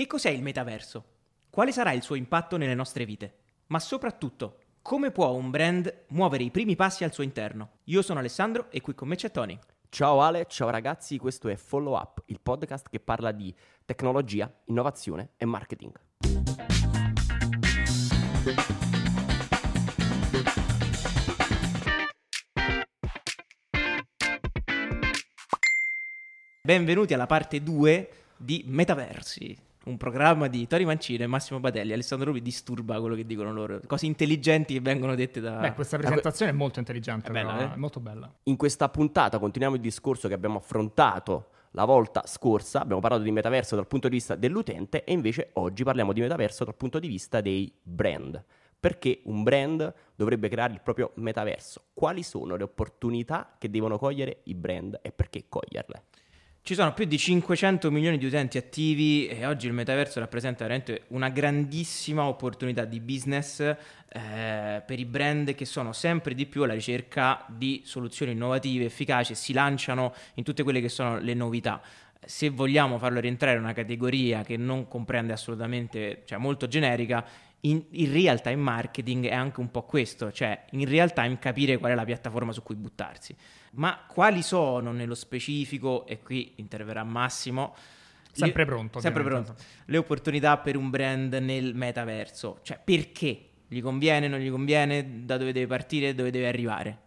Che cos'è il metaverso? Quale sarà il suo impatto nelle nostre vite? Ma soprattutto, come può un brand muovere i primi passi al suo interno? Io sono Alessandro e qui con me c'è Tony. Ciao Ale, ciao ragazzi, questo è Follow Up, il podcast che parla di tecnologia, innovazione e marketing. Benvenuti alla parte 2 di Metaversi, un programma di Tori Mancino e Massimo Badelli. Alessandro Rubi disturba quello che dicono loro, cose intelligenti che vengono dette da... Beh, questa presentazione è molto intelligente, È bella, però, eh? è molto bella. In questa puntata continuiamo il discorso che abbiamo affrontato la volta scorsa, abbiamo parlato di metaverso dal punto di vista dell'utente e invece oggi parliamo di metaverso dal punto di vista dei brand. Perché un brand dovrebbe creare il proprio metaverso? Quali sono le opportunità che devono cogliere i brand e perché coglierle? Ci sono più di 500 milioni di utenti attivi e oggi il metaverso rappresenta veramente una grandissima opportunità di business eh, per i brand che sono sempre di più alla ricerca di soluzioni innovative, efficaci e si lanciano in tutte quelle che sono le novità. Se vogliamo farlo rientrare in una categoria che non comprende assolutamente, cioè molto generica, in, il real time marketing è anche un po' questo, cioè in real time capire qual è la piattaforma su cui buttarsi. Ma quali sono nello specifico, e qui interverrà Massimo, Sempre le- pronto, sempre pronto, le opportunità per un brand nel metaverso? Cioè perché? Gli conviene, non gli conviene? Da dove deve partire, dove deve arrivare?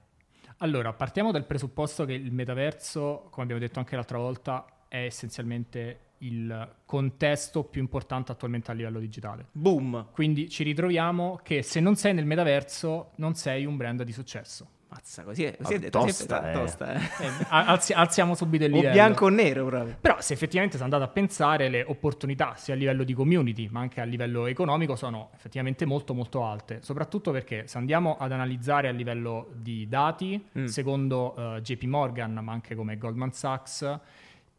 Allora, partiamo dal presupposto che il metaverso, come abbiamo detto anche l'altra volta, è essenzialmente il contesto più importante attualmente a livello digitale. Boom! Quindi ci ritroviamo che se non sei nel metaverso non sei un brand di successo. Mazza, così è, così è detto, tosta, eh. tosta, eh. Eh, alzi- alziamo subito il O livello. bianco o nero proprio. Però se effettivamente si è andato a pensare, le opportunità sia a livello di community ma anche a livello economico sono effettivamente molto molto alte, soprattutto perché se andiamo ad analizzare a livello di dati, Mm. secondo eh, JP Morgan ma anche come Goldman Sachs,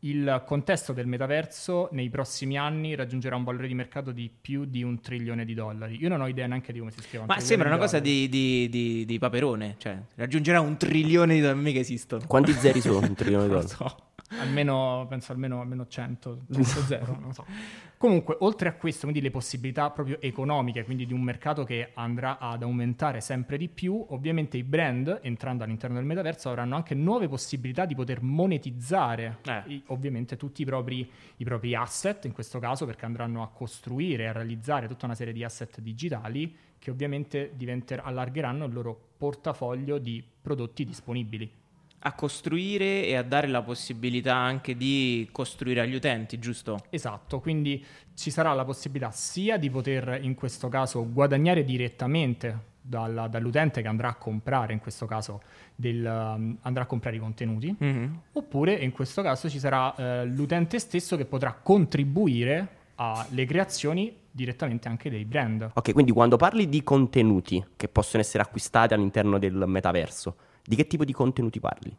il contesto del metaverso nei prossimi anni raggiungerà un valore di mercato di più di un trilione di dollari. Io non ho idea neanche di come si scriva. un Ma sembra una cosa dollari. di, di- di- di paperone, cioè raggiungerà un trilione di dollari che esistono. Quanti zeri sono un trilione di Non lo dollari? so. Almeno, penso almeno, almeno 100, 100 zero, non lo so. Comunque, oltre a questo, quindi le possibilità proprio economiche, quindi di un mercato che andrà ad aumentare sempre di più, ovviamente i brand, entrando all'interno del metaverso, avranno anche nuove possibilità di poter monetizzare Eh. i- ovviamente tutti i propri, i propri asset, in questo caso perché andranno a costruire e a realizzare tutta una serie di asset digitali che ovviamente diventer- allargheranno il loro portafoglio di prodotti disponibili. A costruire e a dare la possibilità anche di costruire agli utenti, giusto? Esatto, quindi ci sarà la possibilità sia di poter in questo caso guadagnare direttamente dalla- dall'utente che andrà a comprare, in questo caso del, um, andrà a comprare i contenuti, Mhm. oppure in questo caso ci sarà eh, l'utente stesso che potrà contribuire alle creazioni direttamente anche dei brand. Ok, quindi quando parli di contenuti che possono essere acquistati all'interno del metaverso, di che tipo di contenuti parli?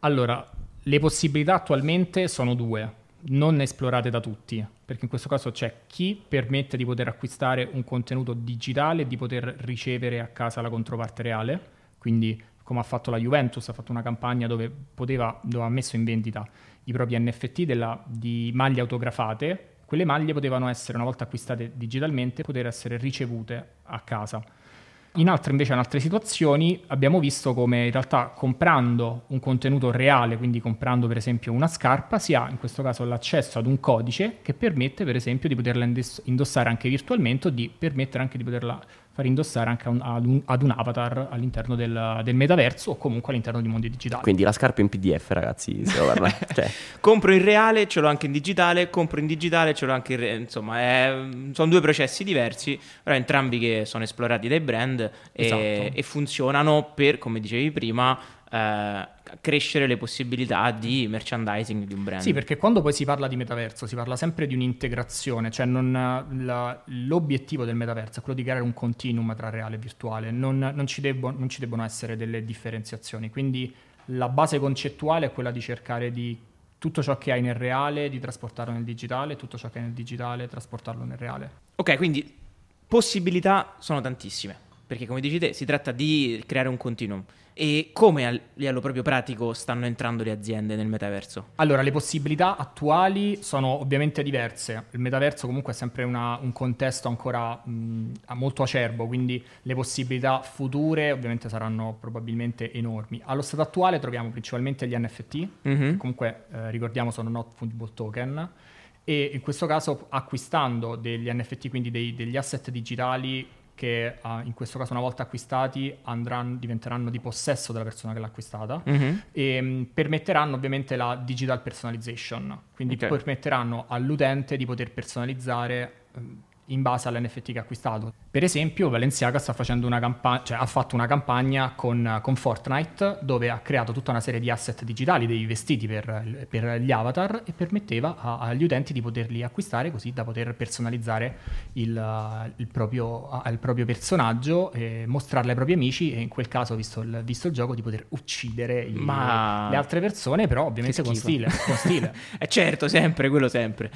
Allora, le possibilità attualmente sono due, non esplorate da tutti, perché in questo caso c'è chi permette di poter acquistare un contenuto digitale e di poter ricevere a casa la controparte reale, quindi come ha fatto la Juventus, ha fatto una campagna dove, poteva, dove ha messo in vendita i propri NFT della- di maglie autografate, quelle maglie potevano essere, una volta acquistate digitalmente, poter essere ricevute a casa. In altre invece, in altre situazioni, abbiamo visto come in realtà comprando un contenuto reale, quindi comprando per esempio una scarpa, si ha in questo caso l'accesso ad un codice che permette per esempio di poterla indossare anche virtualmente o di permettere anche di poterla far indossare anche un- ad, un, ad un avatar all'interno del, del metaverso o comunque all'interno di mondi digitali. Quindi la scarpa in PDF, ragazzi, stiamo parlando. Cioè, Compro in reale, ce l'ho anche in digitale, compro in digitale, ce l'ho anche in re- insomma, è- sono due processi diversi, però entrambi che sono esplorati dai brand e, Esatto. e funzionano per, come dicevi prima, eh, crescere le possibilità di merchandising di un brand. Sì, perché quando poi si parla di metaverso si parla sempre di un'integrazione, cioè non, la- l'obiettivo del metaverso è quello di creare un continuum tra reale e virtuale, non, non ci debbo- non ci debbono essere delle differenziazioni, quindi la base concettuale è quella di cercare di tutto ciò che hai nel reale, di trasportarlo nel digitale, tutto ciò che hai nel digitale, trasportarlo nel reale. Ok, quindi possibilità sono tantissime. Perché come dici te si tratta di creare un continuum. E come a livello proprio pratico stanno entrando le aziende nel metaverso? Allora, le possibilità attuali sono ovviamente diverse. Il metaverso comunque è sempre una, un contesto ancora mh, molto acerbo, quindi le possibilità future ovviamente saranno probabilmente enormi. Allo stato attuale troviamo principalmente gli NFT, mm-hmm. comunque eh, ricordiamo sono not fungible token, e in questo caso acquistando degli NFT, quindi dei, degli asset digitali che uh, in questo caso una volta acquistati andranno, diventeranno di possesso della persona che l'ha acquistata mm-hmm. e um, permetteranno ovviamente la digital personalization, quindi okay. permetteranno all'utente di poter personalizzare um, in base all'NFT che ha acquistato. Per esempio, Valenciaga sta facendo una campagna, cioè ha fatto una campagna con, con, Fortnite dove ha creato tutta una serie di asset digitali, dei vestiti per, per gli avatar e permetteva a, agli utenti di poterli acquistare così da poter personalizzare il, il, proprio, il proprio, personaggio mostrarle ai propri amici e in quel caso, visto il, visto il gioco, di poter uccidere i, Ma... le altre persone, però ovviamente con stile. Con stile. eh certo, sempre, quello sempre.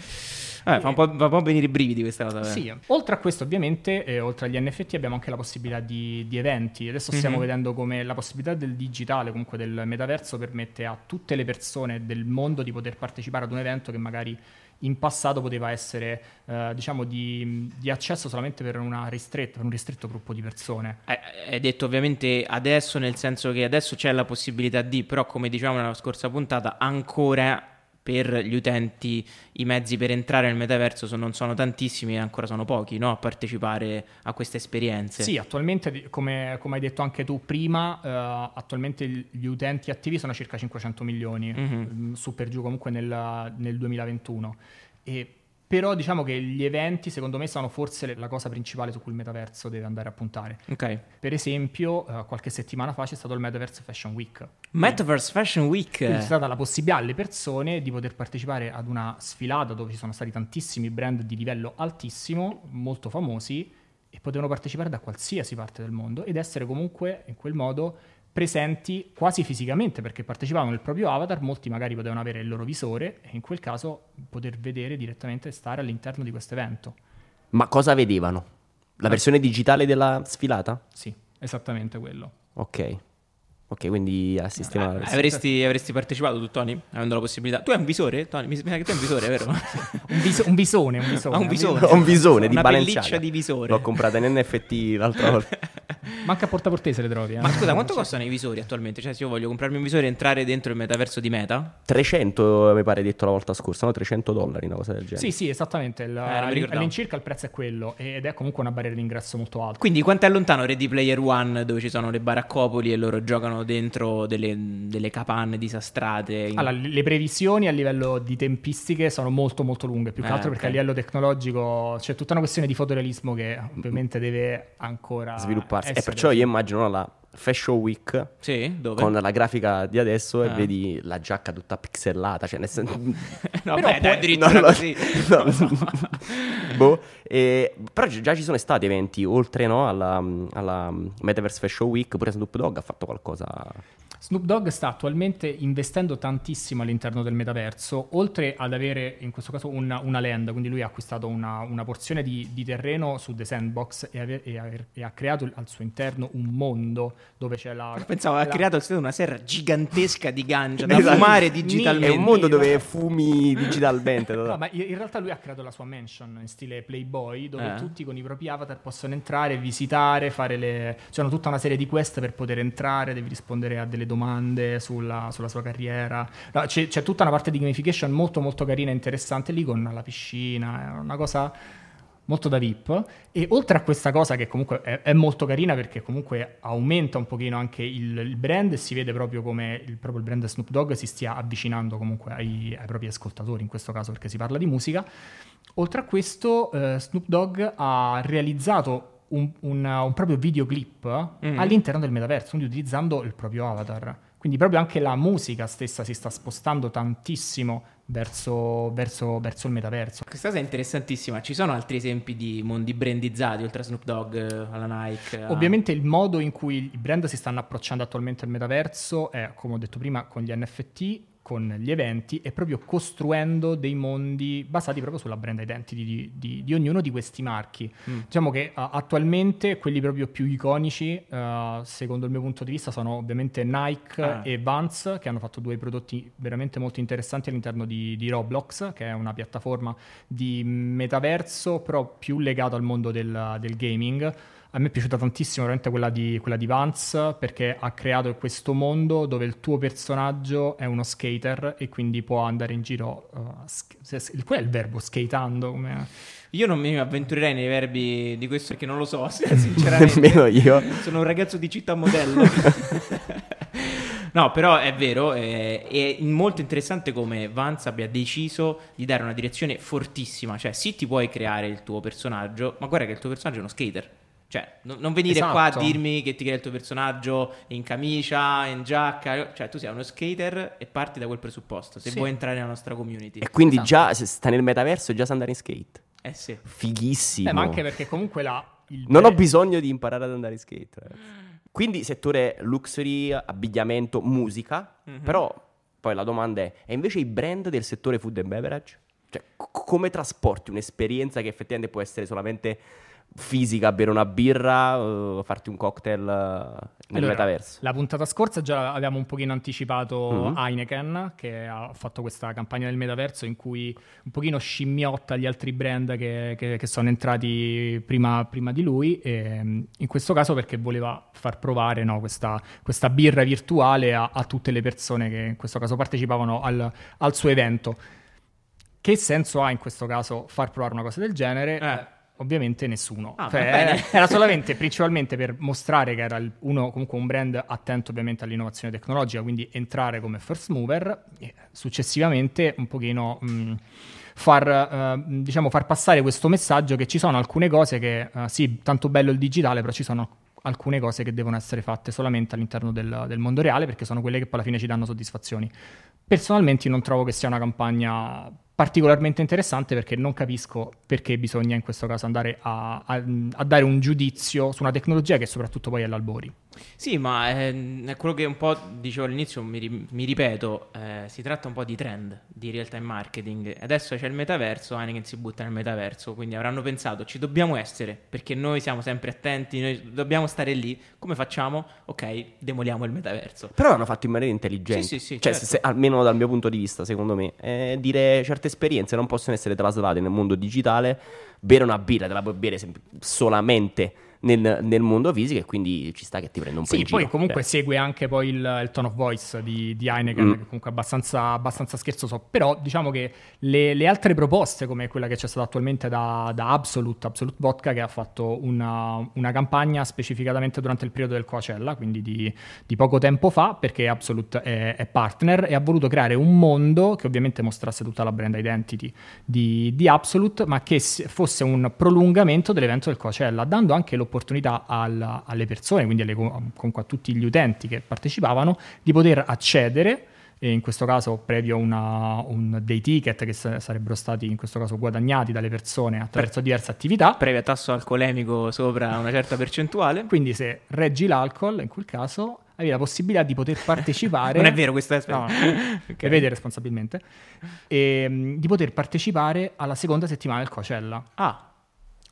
Eh, fa, un po', fa un po' venire i brividi questa cosa. Sì, oltre a questo ovviamente, eh, oltre agli NFT abbiamo anche la possibilità di, di eventi. Adesso stiamo mm-hmm. vedendo come la possibilità del digitale, comunque del metaverso, permette a tutte le persone del mondo di poter partecipare ad un evento che magari in passato poteva essere eh, diciamo di, di, accesso solamente per, ristretta, per, un ristretto gruppo di persone. Eh, hai detto ovviamente adesso nel senso che adesso c'è la possibilità di, però come dicevamo nella scorsa puntata ancora per gli utenti i mezzi per entrare nel metaverso sono, non sono tantissimi e ancora sono pochi no? a partecipare a queste esperienze. Sì, attualmente, come, come hai detto anche tu prima, uh, attualmente gli utenti attivi sono circa 500 milioni, mm-hmm. su per giù comunque nel, nel 2021. E però diciamo che gli eventi, secondo me, sono forse la cosa principale su cui il metaverso deve andare a puntare. Ok. Per esempio, uh, qualche settimana fa c'è stato il Metaverse Fashion Week. Metaverse Fashion Week? Quindi è stata la possibilità alle persone di poter partecipare ad una sfilata dove ci sono stati tantissimi brand di livello altissimo, molto famosi, e potevano partecipare da qualsiasi parte del mondo ed essere comunque in quel modo presenti quasi fisicamente perché partecipavano nel proprio avatar, molti magari potevano avere il loro visore e in quel caso poter vedere direttamente stare all'interno di questo evento. Ma cosa vedevano? La versione digitale della sfilata? Sì, esattamente quello. Ok. Ok, quindi a sistemare. Eh, avresti, avresti, partecipato tu, Tony? Avendo la possibilità. Tu hai un visore, Tony? Mi sembra che tu hai un visore, vero? un, viso, un, visone, un visone. Ah, un visone. un visone di Una pelliccia di visore. L'ho comprata in NFT l'altra volta. Manca a porta portese le trovi. Eh? Ma scusa, quanto costano i visori attualmente? Cioè, se io voglio comprarmi un visore e entrare dentro il metaverso di Meta? 300, mi pare detto la volta scorsa, no? 300 dollari, una cosa del genere. Sì, sì, esattamente. Il, eh, all'incirca il prezzo è quello ed è comunque una barriera d'ingresso molto alta. Quindi quanto è lontano Ready Player One dove ci sono le baraccopoli e loro giocano dentro delle, delle capanne disastrate? In... Allora, le previsioni a livello di tempistiche sono molto molto lunghe, più che eh, altro perché okay. a livello tecnologico c'è tutta una questione di fotorealismo che ovviamente deve ancora svilupparsi. E perciò io immagino la Fashion Week sì, con la grafica di adesso ah. e vedi la giacca tutta pixellata. Cioè, nel senso... no, beh, dai, addirittura no, così. No. boh, e, però già ci sono stati eventi, oltre no, alla, alla Metaverse Fashion Week, pure Snoop Dogg ha fatto qualcosa Snoop Dogg sta attualmente investendo tantissimo all'interno del metaverso, oltre ad avere in questo caso una, una land, quindi lui ha acquistato una, una porzione di, di, terreno su The Sandbox e, ave, e, aver, e, ha creato al suo interno un mondo dove c'è la... Pensavo, la... ha creato una serra gigantesca di ganja da esatto. fumare digitalmente. È un mondo dove fumi digitalmente. no, ma in realtà lui ha creato la sua mansion in stile Playboy, dove eh. tutti con i propri avatar possono entrare, visitare, fare le... C'è tutta una serie di quest per poter entrare, devi rispondere a delle domande domande sulla, sulla sua carriera. No, c'è, c'è, tutta una parte di gamification molto molto carina e interessante lì con la piscina, è una cosa molto da VIP e oltre a questa cosa che comunque è, è molto carina perché comunque aumenta un pochino anche il, il brand e si vede proprio come il, proprio il brand Snoop Dogg si stia avvicinando comunque ai, ai, propri ascoltatori in questo caso perché si parla di musica. Oltre a questo eh, Snoop Dogg ha realizzato un, un, un proprio videoclip mm. all'interno del metaverso, quindi utilizzando il proprio avatar. Quindi proprio anche la musica stessa si sta spostando tantissimo verso, verso, verso, il metaverso. Questa cosa è interessantissima. Ci sono altri esempi di mondi brandizzati oltre a Snoop Dogg, alla Nike? A... Ovviamente il modo in cui i brand si stanno approcciando attualmente al metaverso è, come ho detto prima, con gli NFT con gli eventi e proprio costruendo dei mondi basati proprio sulla brand identity di, di, di ognuno di questi marchi. Mm. Diciamo che uh, attualmente quelli proprio più iconici, uh, secondo il mio punto di vista, sono ovviamente Nike ah. e Vans, che hanno fatto due prodotti veramente molto interessanti all'interno di, di, Roblox, che è una piattaforma di metaverso, però più legato al mondo del, del gaming a me è piaciuta tantissimo veramente quella di, quella di Vance perché ha creato questo mondo dove il tuo personaggio è uno skater e quindi può andare in giro. Uh, sk- qual è il verbo? Skateando? Come... Io non mi avventurerei nei verbi di questo perché non lo so, sinceramente. Nemmeno io. Sono un ragazzo di città modello. No, però è vero, è, è, molto interessante come Vance abbia deciso di dare una direzione fortissima, cioè sì ti puoi creare il tuo personaggio, ma guarda che il tuo personaggio è uno skater. Cioè, no, non venire esatto. qua a dirmi che ti crea il tuo personaggio in camicia, in giacca. Cioè, tu sei uno skater e parti da quel presupposto. Se sì. vuoi entrare nella nostra community. E quindi esatto. già se sta nel metaverso già sa andare in skate. Eh sì. Fighissimo. Eh, ma anche perché comunque la. Non ho bisogno di imparare ad andare in skate. Ragazzi. Quindi settore luxury, abbigliamento, musica. Mm-hmm. Però poi la domanda è: e invece i brand del settore food and beverage? Cioè, c- come trasporti un'esperienza che effettivamente può essere solamente fisica, bere una birra, uh, farti un cocktail uh, nel allora, metaverso. La puntata scorsa già abbiamo un pochino anticipato mm-hmm. Heineken che ha fatto questa campagna del metaverso in cui un pochino scimmiotta gli altri brand che, che, che sono entrati prima, prima, di lui e mm, in questo caso perché voleva far provare no, questa, questa, birra virtuale a, a, tutte le persone che in questo caso partecipavano al, al suo evento. Che senso ha in questo caso far provare una cosa del genere? Eh Ovviamente nessuno. Ah, cioè, era solamente principalmente per mostrare che era il, uno comunque un brand attento ovviamente all'innovazione tecnologica, quindi entrare come first mover e successivamente un pochino mh, far, uh, diciamo, far passare questo messaggio che ci sono alcune cose che uh, sì, tanto bello il digitale, però ci sono alcune cose che devono essere fatte solamente all'interno del, del mondo reale perché sono quelle che poi alla fine ci danno soddisfazioni. Personalmente non trovo che sia una campagna particolarmente interessante perché non capisco perché bisogna in questo caso andare a, a, a dare un giudizio su una tecnologia che soprattutto poi è all'albori. Sì, ma è, ehm, è, quello che un po' dicevo all'inizio, mi, mi ripeto, eh, si tratta un po' di trend, di real time marketing. Adesso c'è il metaverso, Heineken si butta nel metaverso, quindi avranno pensato ci dobbiamo essere, perché noi siamo sempre attenti, noi dobbiamo stare lì. Come facciamo? Ok, demoliamo il metaverso. Però l'hanno fatto in maniera intelligente. Sì, sì, sì. Cioè, certo. se, almeno dal mio punto di vista, secondo me, eh, dire certe esperienze non possono essere traslate nel mondo digitale. Bere una birra te la puoi bere sem- solamente nel, nel, mondo fisico e quindi ci sta che ti prenda un sì, po' in giro. Sì, poi comunque cioè. segue anche poi il, il, tone of voice di, di Heineken, mm. che comunque è abbastanza, abbastanza, scherzoso, però diciamo che le, le, altre proposte, come quella che c'è stata attualmente da, da Absolute, Absolute Vodka, che ha fatto una, una, campagna specificatamente durante il periodo del Coachella, quindi di, di poco tempo fa, perché Absolute è, è, partner e ha voluto creare un mondo che ovviamente mostrasse tutta la brand identity di, di Absolute, ma che fosse un prolungamento dell'evento del Coachella, dando anche l'opportunità l'opportunità al, alle persone, quindi alle, comunque a tutti gli utenti che partecipavano, di poter accedere in questo caso previo una, un, dei ticket che sarebbero stati in questo caso guadagnati dalle persone attraverso diverse attività. Previo tasso alcolemico sopra una certa percentuale. Quindi se reggi l'alcol, in quel caso avevi la possibilità di poter partecipare. non è vero, questo è no, okay. vede responsabilmente. E, ehm, di poter partecipare alla seconda settimana del Coachella. Ah.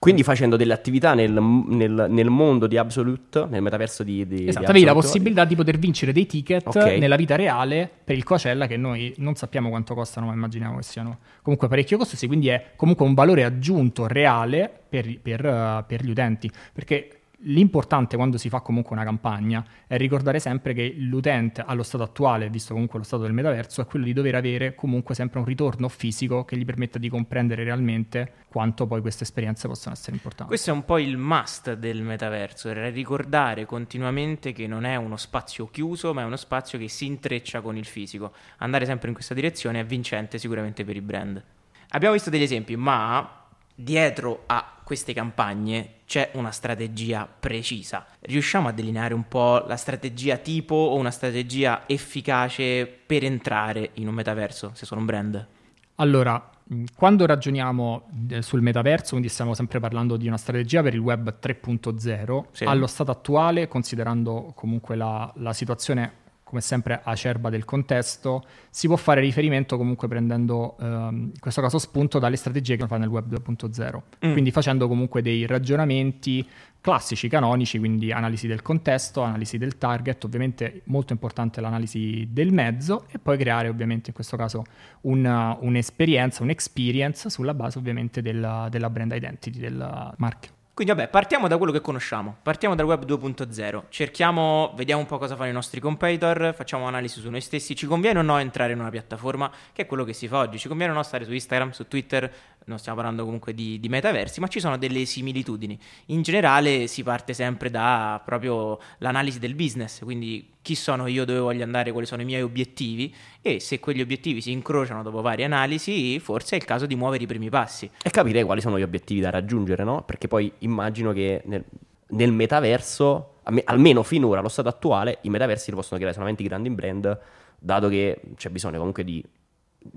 Quindi facendo delle attività nel, nel, nel, mondo di Absolute, nel metaverso di, di Esatto, di avevi la possibilità di poter vincere dei ticket okay. nella vita reale per il Coachella che noi non sappiamo quanto costano, ma immaginiamo che siano comunque parecchio costosi, quindi è comunque un valore aggiunto reale per, per, uh, per gli utenti, perché l'importante quando si fa comunque una campagna è ricordare sempre che l'utente allo stato attuale, visto comunque lo stato del metaverso, è quello di dover avere comunque sempre un ritorno fisico che gli permetta di comprendere realmente quanto poi queste esperienze possono essere importanti. Questo è un po' il must del metaverso, è ricordare continuamente che non è uno spazio chiuso, ma è uno spazio che si intreccia con il fisico. Andare sempre in questa direzione è vincente sicuramente per i brand. Abbiamo visto degli esempi, ma dietro a queste campagne c'è una strategia precisa. Riusciamo a delineare un po' la strategia tipo o una strategia efficace per entrare in un metaverso, se sono un brand? Allora, quando ragioniamo eh, sul metaverso, quindi stiamo sempre parlando di una strategia per il web 3.0, sì. allo stato attuale, considerando comunque la, la situazione come sempre acerba del contesto, si può fare riferimento comunque prendendo ehm, in questo caso spunto dalle strategie che fa nel web 2.0, mm. quindi facendo comunque dei ragionamenti classici, canonici, quindi analisi del contesto, analisi del target, ovviamente molto importante l'analisi del mezzo e poi creare ovviamente in questo caso una, un'esperienza, un'experience sulla base ovviamente della, della brand identity del marchio. Quindi vabbè, partiamo da quello che conosciamo, partiamo dal web 2.0, cerchiamo, vediamo un po' cosa fanno i nostri competitor, facciamo analisi su noi stessi, ci conviene o no entrare in una piattaforma, che è quello che si fa oggi, ci conviene o no stare su Instagram, su Twitter, non stiamo parlando comunque di, di, metaversi, ma ci sono delle similitudini. In generale si parte sempre da proprio l'analisi del business, quindi chi sono io, dove voglio andare, quali sono i miei obiettivi e se quegli obiettivi si incrociano dopo varie analisi, forse è il caso di muovere i primi passi. E capire quali sono gli obiettivi da raggiungere, no? Perché poi immagino che nel, nel metaverso, almeno finora, allo stato attuale, i metaversi li possono creare solamente i grandi brand, dato che c'è bisogno comunque di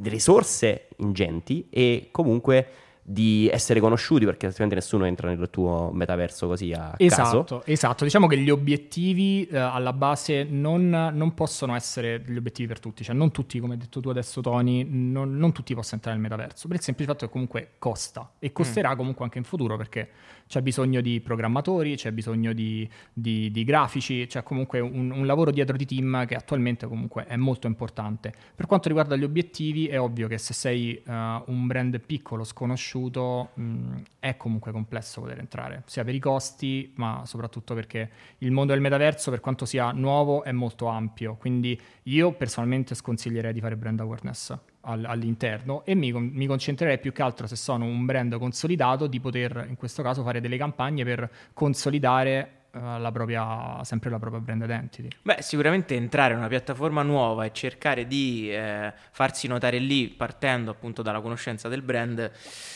risorse ingenti e comunque di essere conosciuti perché altrimenti nessuno entra nel tuo metaverso così a esatto, caso. Esatto, diciamo che gli obiettivi eh, alla base non, non, possono essere gli obiettivi per tutti, cioè non tutti, come hai detto tu adesso Tony, non, non tutti possono entrare nel metaverso, per il semplice fatto che comunque costa e costerà mm. comunque anche in futuro perché c'è bisogno di programmatori, c'è bisogno di, di, di grafici, c'è comunque un, un, lavoro dietro di team che attualmente comunque è molto importante. Per quanto riguarda gli obiettivi, è ovvio che se sei uh, un brand piccolo, sconosciuto, mh, è comunque complesso poter entrare, sia per i costi, ma soprattutto perché il mondo del metaverso, per quanto sia nuovo, è molto ampio. Quindi io personalmente sconsiglierei di fare brand awareness all'interno e mi, mi, concentrerei più che altro se sono un brand consolidato di poter in questo caso fare delle campagne per consolidare la propria, sempre la propria brand identity. Beh, sicuramente entrare in una piattaforma nuova e cercare di eh, farsi notare lì partendo appunto dalla conoscenza del brand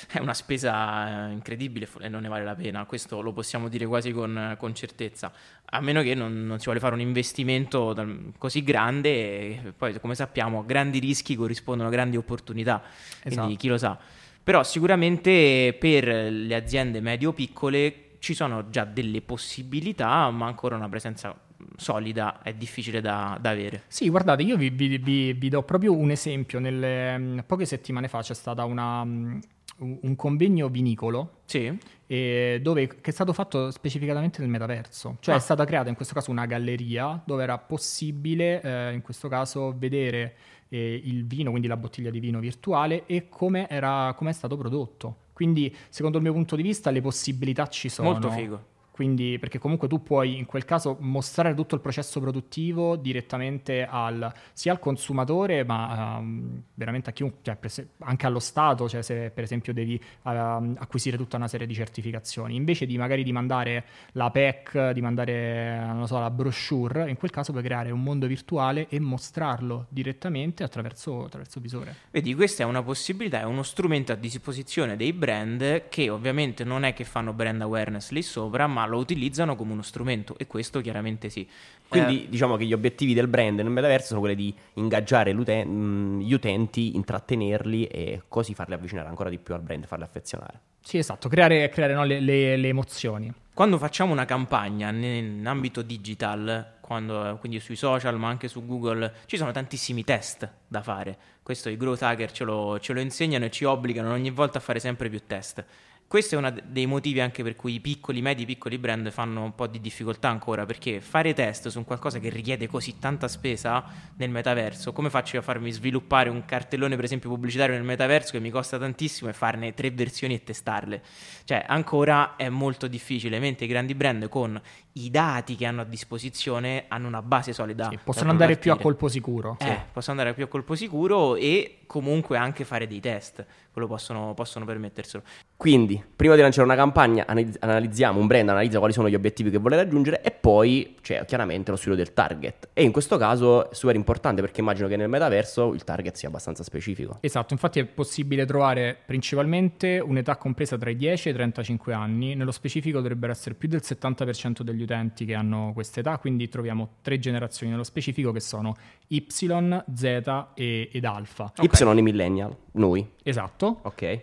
è una spesa eh, incredibile e non ne vale la pena, questo lo possiamo dire quasi con, con certezza, a meno che non, non, si vuole fare un investimento così grande e poi come sappiamo grandi rischi corrispondono a grandi opportunità, esatto. quindi chi lo sa. Però sicuramente per le aziende medio-piccole ci sono già delle possibilità, ma ancora una presenza solida è difficile da, da avere. Sì, guardate, io vi, vi, vi, vi, do proprio un esempio. Nelle, mm, poche settimane fa c'è stato mm, un convegno vinicolo sì. eh, dove, che è stato fatto specificatamente nel metaverso. Cioè ah. è stata creata in questo caso una galleria dove era possibile eh, in questo caso vedere eh, il vino, quindi la bottiglia di vino virtuale e come è stato prodotto. Quindi, secondo il mio punto di vista, le possibilità ci sono. Molto figo. Quindi, perché comunque tu puoi in quel caso mostrare tutto il processo produttivo direttamente al, sia al consumatore, ma um, veramente a chiunque, cioè anche allo Stato, cioè se per esempio devi uh, acquisire tutta una serie di certificazioni. Invece di magari di mandare la PEC, di mandare so, la brochure, in quel caso puoi creare un mondo virtuale e mostrarlo direttamente attraverso, attraverso visore. Vedi, questa è una possibilità, è uno strumento a disposizione dei brand che ovviamente non è che fanno brand awareness lì sopra, ma lo utilizzano come uno strumento e questo chiaramente sì. Quindi eh, diciamo che gli obiettivi del brand nel metaverso sono quelli di ingaggiare gli utenti, intrattenerli e così farli avvicinare ancora di più al brand, farli affezionare. Sì, esatto, creare, creare no, le, le, le, emozioni. Quando facciamo una campagna in ambito digital, quando, quindi sui social ma anche su Google, ci sono tantissimi test da fare. Questo i growth hacker ce lo, ce lo insegnano e ci obbligano ogni volta a fare sempre più test. Questo è uno dei motivi anche per cui i piccoli, medi, piccoli brand fanno un po' di difficoltà ancora, perché fare test su qualcosa che richiede così tanta spesa nel metaverso, come faccio io a farmi sviluppare un cartellone, per esempio, pubblicitario nel metaverso che mi costa tantissimo e farne tre versioni e testarle? Cioè, ancora è molto difficile, mentre i grandi brand con i dati che hanno a disposizione hanno una base solida. Sì, possono andare più a colpo sicuro. Eh, sì. possono andare più a colpo sicuro e comunque anche fare dei test, quello possono, possono permetterselo. Quindi, prima di lanciare una campagna, analizziamo un brand, analizza quali sono gli obiettivi che vuole raggiungere e poi c'è chiaramente lo studio del target. E in questo caso è super importante perché immagino che nel metaverso il target sia abbastanza specifico. Esatto, infatti è possibile trovare principalmente un'età compresa tra i 10 e i 35 anni, nello specifico dovrebbero essere più del 70% degli utenti che hanno questa età, quindi troviamo tre generazioni nello specifico che sono Y, Z e, ed alfa. Y okay. i millennial, noi. Esatto. Ok.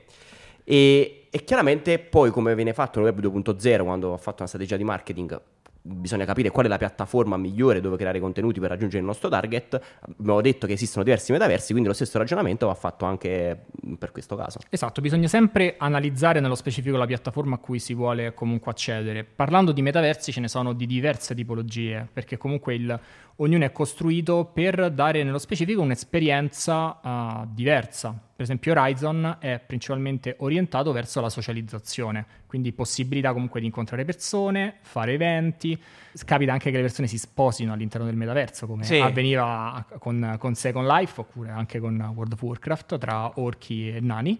E, e, chiaramente poi come viene fatto nel web 2.0 quando ho fatto una strategia di marketing bisogna capire qual è la piattaforma migliore dove creare contenuti per raggiungere il nostro target. Abbiamo detto che esistono diversi metaversi, quindi lo stesso ragionamento va fatto anche per questo caso. Esatto, bisogna sempre analizzare nello specifico la piattaforma a cui si vuole comunque accedere. Parlando di metaversi ce ne sono di diverse tipologie, perché comunque il, ognuno è costruito per dare nello specifico un'esperienza uh, diversa. Per esempio Horizon è principalmente orientato verso la socializzazione, quindi possibilità comunque di incontrare persone, fare eventi. Capita anche che le persone si sposino all'interno del metaverso, come sì. avveniva con, con, Second Life oppure anche con World of Warcraft tra orchi e nani.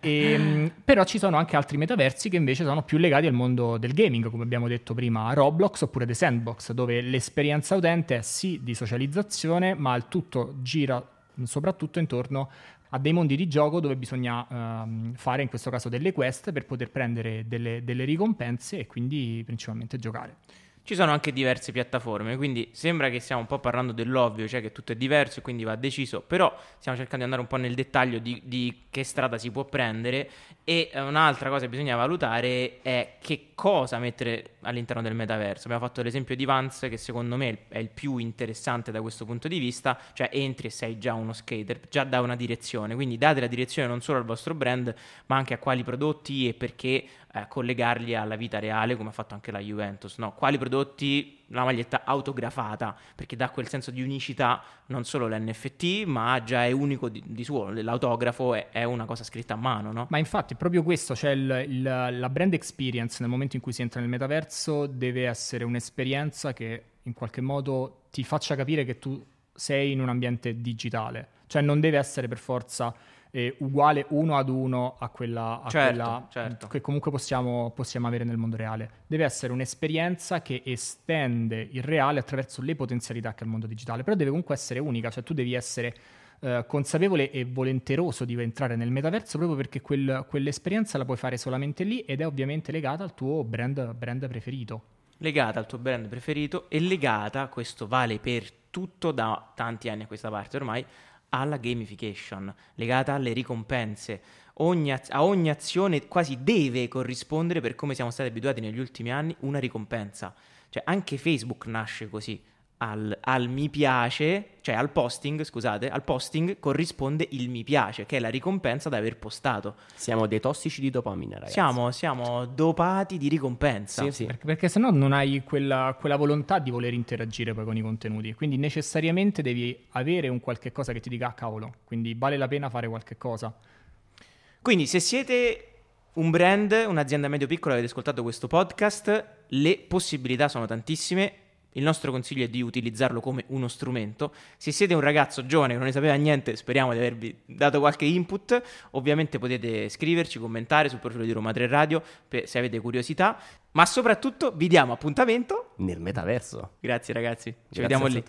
e, ehm, però ci sono anche altri metaversi che invece sono più legati al mondo del gaming, come abbiamo detto prima, Roblox oppure The Sandbox, dove l'esperienza utente è sì di socializzazione, ma il tutto gira soprattutto intorno a dei mondi di gioco dove bisogna um, fare in questo caso delle quest per poter prendere delle, delle ricompense e quindi principalmente giocare. Ci sono anche diverse piattaforme, quindi sembra che stiamo un po' parlando dell'ovvio, cioè che tutto è diverso e quindi va deciso, però stiamo cercando di andare un po' nel dettaglio di, di che strada si può prendere e eh, un'altra cosa che bisogna valutare è che cosa mettere all'interno del metaverso. Abbiamo fatto l'esempio di Vance che secondo me è il più interessante da questo punto di vista, cioè entri e sei già uno skater, già da una direzione, quindi date la direzione non solo al vostro brand ma anche a quali prodotti e perché eh, collegarli alla vita reale come ha fatto anche la Juventus, no? quali prodotti la maglietta autografata perché dà quel senso di unicità non solo l'NFT ma già è unico di, di suo l'autografo è, è, una cosa scritta a mano no? ma infatti proprio questo cioè il, il, la brand experience nel momento in cui si entra nel metaverso deve essere un'esperienza che in qualche modo ti faccia capire che tu sei in un ambiente digitale cioè non deve essere per forza eh, uguale uno ad uno a quella, a certo, quella certo. che comunque possiamo, possiamo, avere nel mondo reale. Deve essere un'esperienza che estende il reale attraverso le potenzialità che ha il mondo digitale, però deve comunque essere unica, cioè tu devi essere eh, consapevole e volenteroso di entrare nel metaverso proprio perché quel, quell'esperienza la puoi fare solamente lì ed è ovviamente legata al tuo brand, brand preferito. Legata al tuo brand preferito e legata, questo vale per tutto da tanti anni a questa parte ormai, alla gamification, legata alle ricompense. Ogni, a ogni azione quasi deve corrispondere, per come siamo stati abituati negli ultimi anni, una ricompensa. Cioè anche Facebook nasce così al, al, mi piace, cioè al posting, scusate, al posting corrisponde il mi piace, che è la ricompensa da aver postato. Siamo dei tossici di dopamina, ragazzi. Siamo, siamo dopati di ricompensa. Sì, sì. Perché, perché se no non hai quella, quella, volontà di voler interagire poi con i contenuti. Quindi necessariamente devi avere un qualche cosa che ti dica, ah, cavolo, quindi vale la pena fare qualche cosa. Quindi se siete un brand, un'azienda medio-piccola, avete ascoltato questo podcast, le possibilità sono tantissime il nostro consiglio è di utilizzarlo come uno strumento. Se siete un ragazzo giovane che non ne sapeva niente, speriamo di avervi dato qualche input. Ovviamente potete scriverci, commentare sul profilo di Roma 3 Radio se avete curiosità. Ma soprattutto vi diamo appuntamento nel metaverso. Grazie ragazzi, ci Grazie vediamo lì.